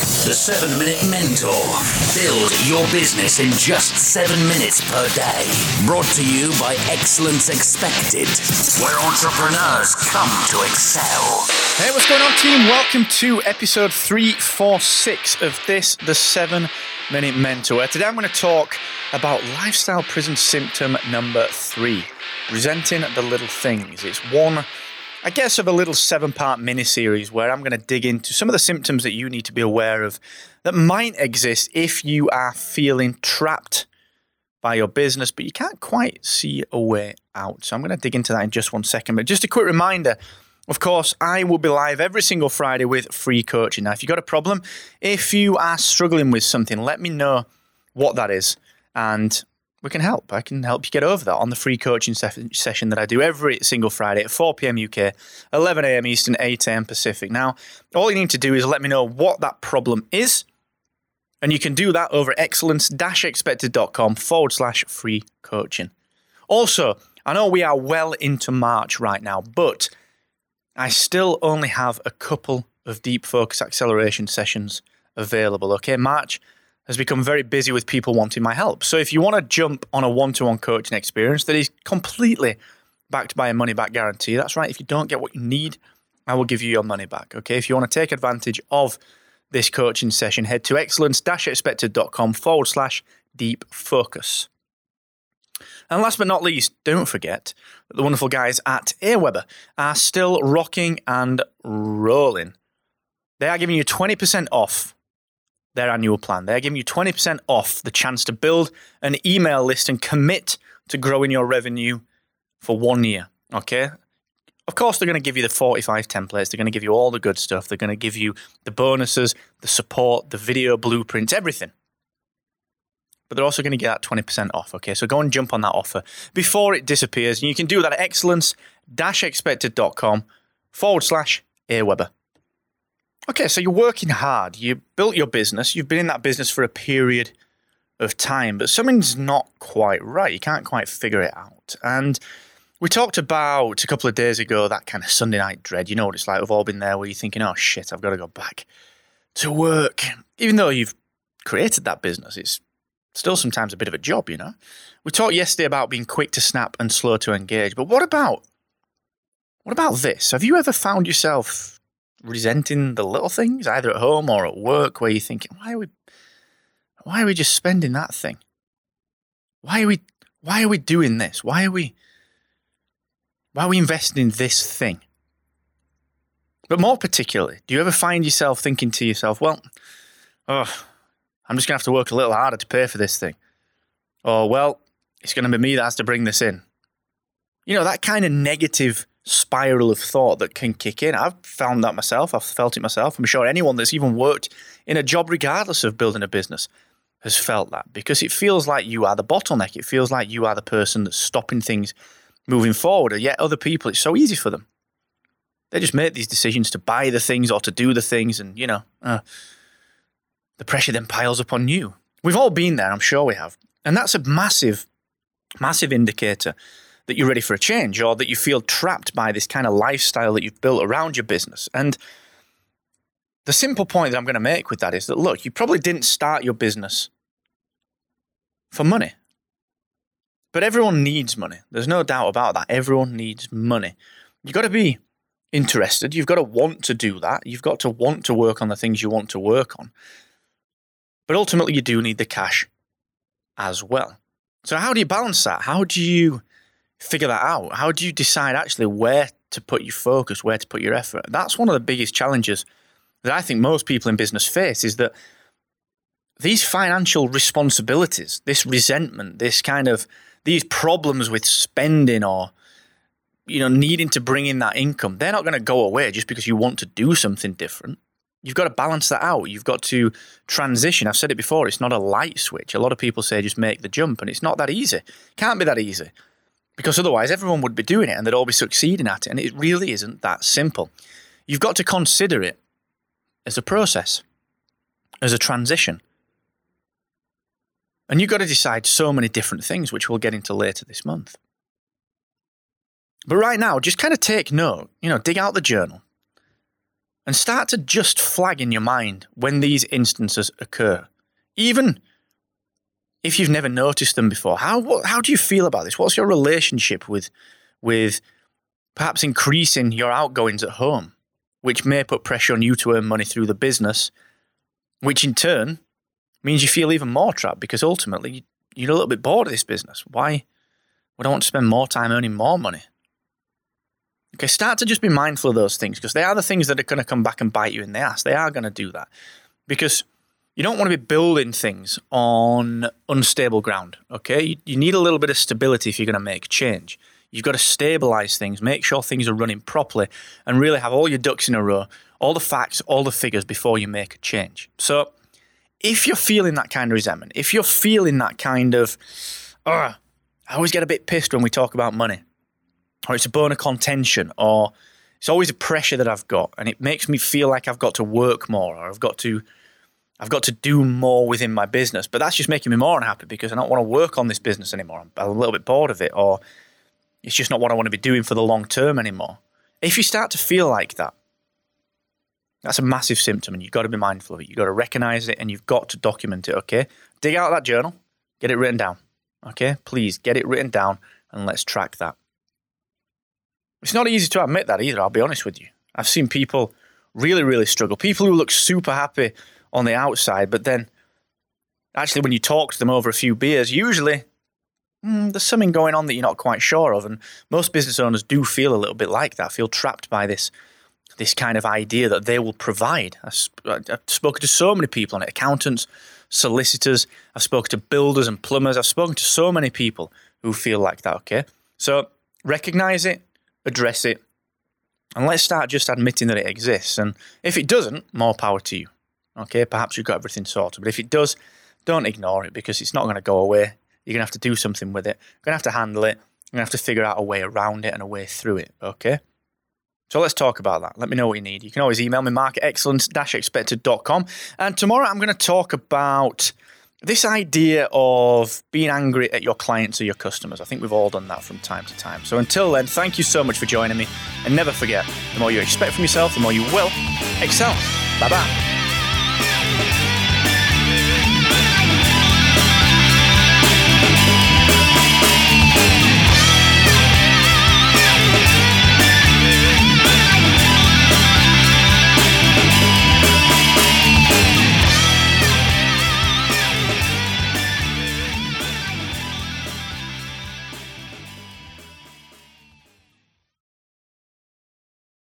The 7 Minute Mentor. Build your business in just 7 minutes per day. Brought to you by Excellence Expected, where entrepreneurs come to excel. Hey, what's going on, team? Welcome to episode 346 of this, the 7 Minute Mentor. Today I'm going to talk about lifestyle prison symptom number three resenting the little things. It's one I guess, of a little seven part mini series where I'm going to dig into some of the symptoms that you need to be aware of that might exist if you are feeling trapped by your business, but you can't quite see a way out. So I'm going to dig into that in just one second. But just a quick reminder of course, I will be live every single Friday with free coaching. Now, if you've got a problem, if you are struggling with something, let me know what that is. And we can help. I can help you get over that on the free coaching se- session that I do every single Friday at 4 p.m. UK, 11 a.m. Eastern, 8 a.m. Pacific. Now, all you need to do is let me know what that problem is, and you can do that over excellence-expected.com forward slash free coaching. Also, I know we are well into March right now, but I still only have a couple of deep focus acceleration sessions available. Okay, March has become very busy with people wanting my help. So if you want to jump on a one to one coaching experience that is completely backed by a money back guarantee, that's right. If you don't get what you need, I will give you your money back. Okay. If you want to take advantage of this coaching session, head to excellence expected.com forward slash deep focus. And last but not least, don't forget that the wonderful guys at Aweber are still rocking and rolling. They are giving you 20% off their annual plan. They're giving you 20% off the chance to build an email list and commit to growing your revenue for one year. Okay. Of course, they're going to give you the 45 templates. They're going to give you all the good stuff. They're going to give you the bonuses, the support, the video blueprints, everything. But they're also going to get that 20% off. Okay. So go and jump on that offer before it disappears. And you can do that at excellence expected.com forward slash Aweber. Okay, so you're working hard. You built your business. You've been in that business for a period of time, but something's not quite right. You can't quite figure it out. And we talked about a couple of days ago that kind of Sunday night dread. You know what it's like. We've all been there where you're thinking, oh shit, I've got to go back to work. Even though you've created that business, it's still sometimes a bit of a job, you know? We talked yesterday about being quick to snap and slow to engage, but what about what about this? Have you ever found yourself resenting the little things, either at home or at work, where you're thinking, why are we, why are we just spending that thing? Why are we, why are we doing this? Why are we, why are we investing in this thing? But more particularly, do you ever find yourself thinking to yourself, well, oh, I'm just going to have to work a little harder to pay for this thing? Or, well, it's going to be me that has to bring this in. You know, that kind of negative spiral of thought that can kick in. I've found that myself. I've felt it myself. I'm sure anyone that's even worked in a job, regardless of building a business, has felt that because it feels like you are the bottleneck. It feels like you are the person that's stopping things moving forward. And yet, other people, it's so easy for them. They just make these decisions to buy the things or to do the things, and you know, uh, the pressure then piles up on you. We've all been there, I'm sure we have. And that's a massive, massive indicator that you're ready for a change or that you feel trapped by this kind of lifestyle that you've built around your business. And the simple point that I'm going to make with that is that look, you probably didn't start your business for money. But everyone needs money. There's no doubt about that. Everyone needs money. You've got to be interested. You've got to want to do that. You've got to want to work on the things you want to work on. But ultimately, you do need the cash as well. So, how do you balance that? How do you figure that out? How do you decide actually where to put your focus, where to put your effort? That's one of the biggest challenges that I think most people in business face is that these financial responsibilities, this resentment, this kind of these problems with spending or you know needing to bring in that income, they're not going to go away just because you want to do something different. You've got to balance that out. You've got to transition. I've said it before, it's not a light switch. A lot of people say just make the jump and it's not that easy. It Can't be that easy Because otherwise, everyone would be doing it and they'd all be succeeding at it. And it really isn't that simple. You've got to consider it as a process, as a transition. And you've got to decide so many different things, which we'll get into later this month. But right now, just kind of take note, you know, dig out the journal and start to just flag in your mind when these instances occur. Even if you've never noticed them before, how, how do you feel about this? What's your relationship with, with perhaps increasing your outgoings at home, which may put pressure on you to earn money through the business, which in turn means you feel even more trapped because ultimately you're a little bit bored of this business. Why would I want to spend more time earning more money? Okay, start to just be mindful of those things because they are the things that are going to come back and bite you in the ass. They are going to do that because you don't want to be building things on unstable ground. Okay, you, you need a little bit of stability if you're going to make change. You've got to stabilize things, make sure things are running properly, and really have all your ducks in a row, all the facts, all the figures before you make a change. So, if you're feeling that kind of resentment, if you're feeling that kind of, oh, I always get a bit pissed when we talk about money, or it's a bone of contention, or it's always a pressure that I've got, and it makes me feel like I've got to work more, or I've got to, I've got to do more within my business. But that's just making me more unhappy because I don't want to work on this business anymore. I'm a little bit bored of it, or it's just not what I want to be doing for the long term anymore. If you start to feel like that, that's a massive symptom, and you've got to be mindful of it. You've got to recognize it, and you've got to document it. Okay, dig out that journal, get it written down. Okay, please get it written down, and let's track that. It's not easy to admit that either, I'll be honest with you. I've seen people really, really struggle. People who look super happy on the outside, but then actually, when you talk to them over a few beers, usually mm, there's something going on that you're not quite sure of. And most business owners do feel a little bit like that, feel trapped by this this kind of idea that they will provide. I've spoken to so many people on it accountants, solicitors, I've spoken to builders and plumbers, I've spoken to so many people who feel like that, okay? So recognize it, address it, and let's start just admitting that it exists. And if it doesn't, more power to you. Okay, perhaps you've got everything sorted. But if it does, don't ignore it because it's not going to go away. You're going to have to do something with it. You're going to have to handle it. You're going to have to figure out a way around it and a way through it. Okay? So let's talk about that. Let me know what you need. You can always email me, mark at excellence-expected.com. And tomorrow I'm going to talk about this idea of being angry at your clients or your customers, I think we've all done that from time to time. So until then, thank you so much for joining me. And never forget the more you expect from yourself, the more you will excel. Bye bye bye.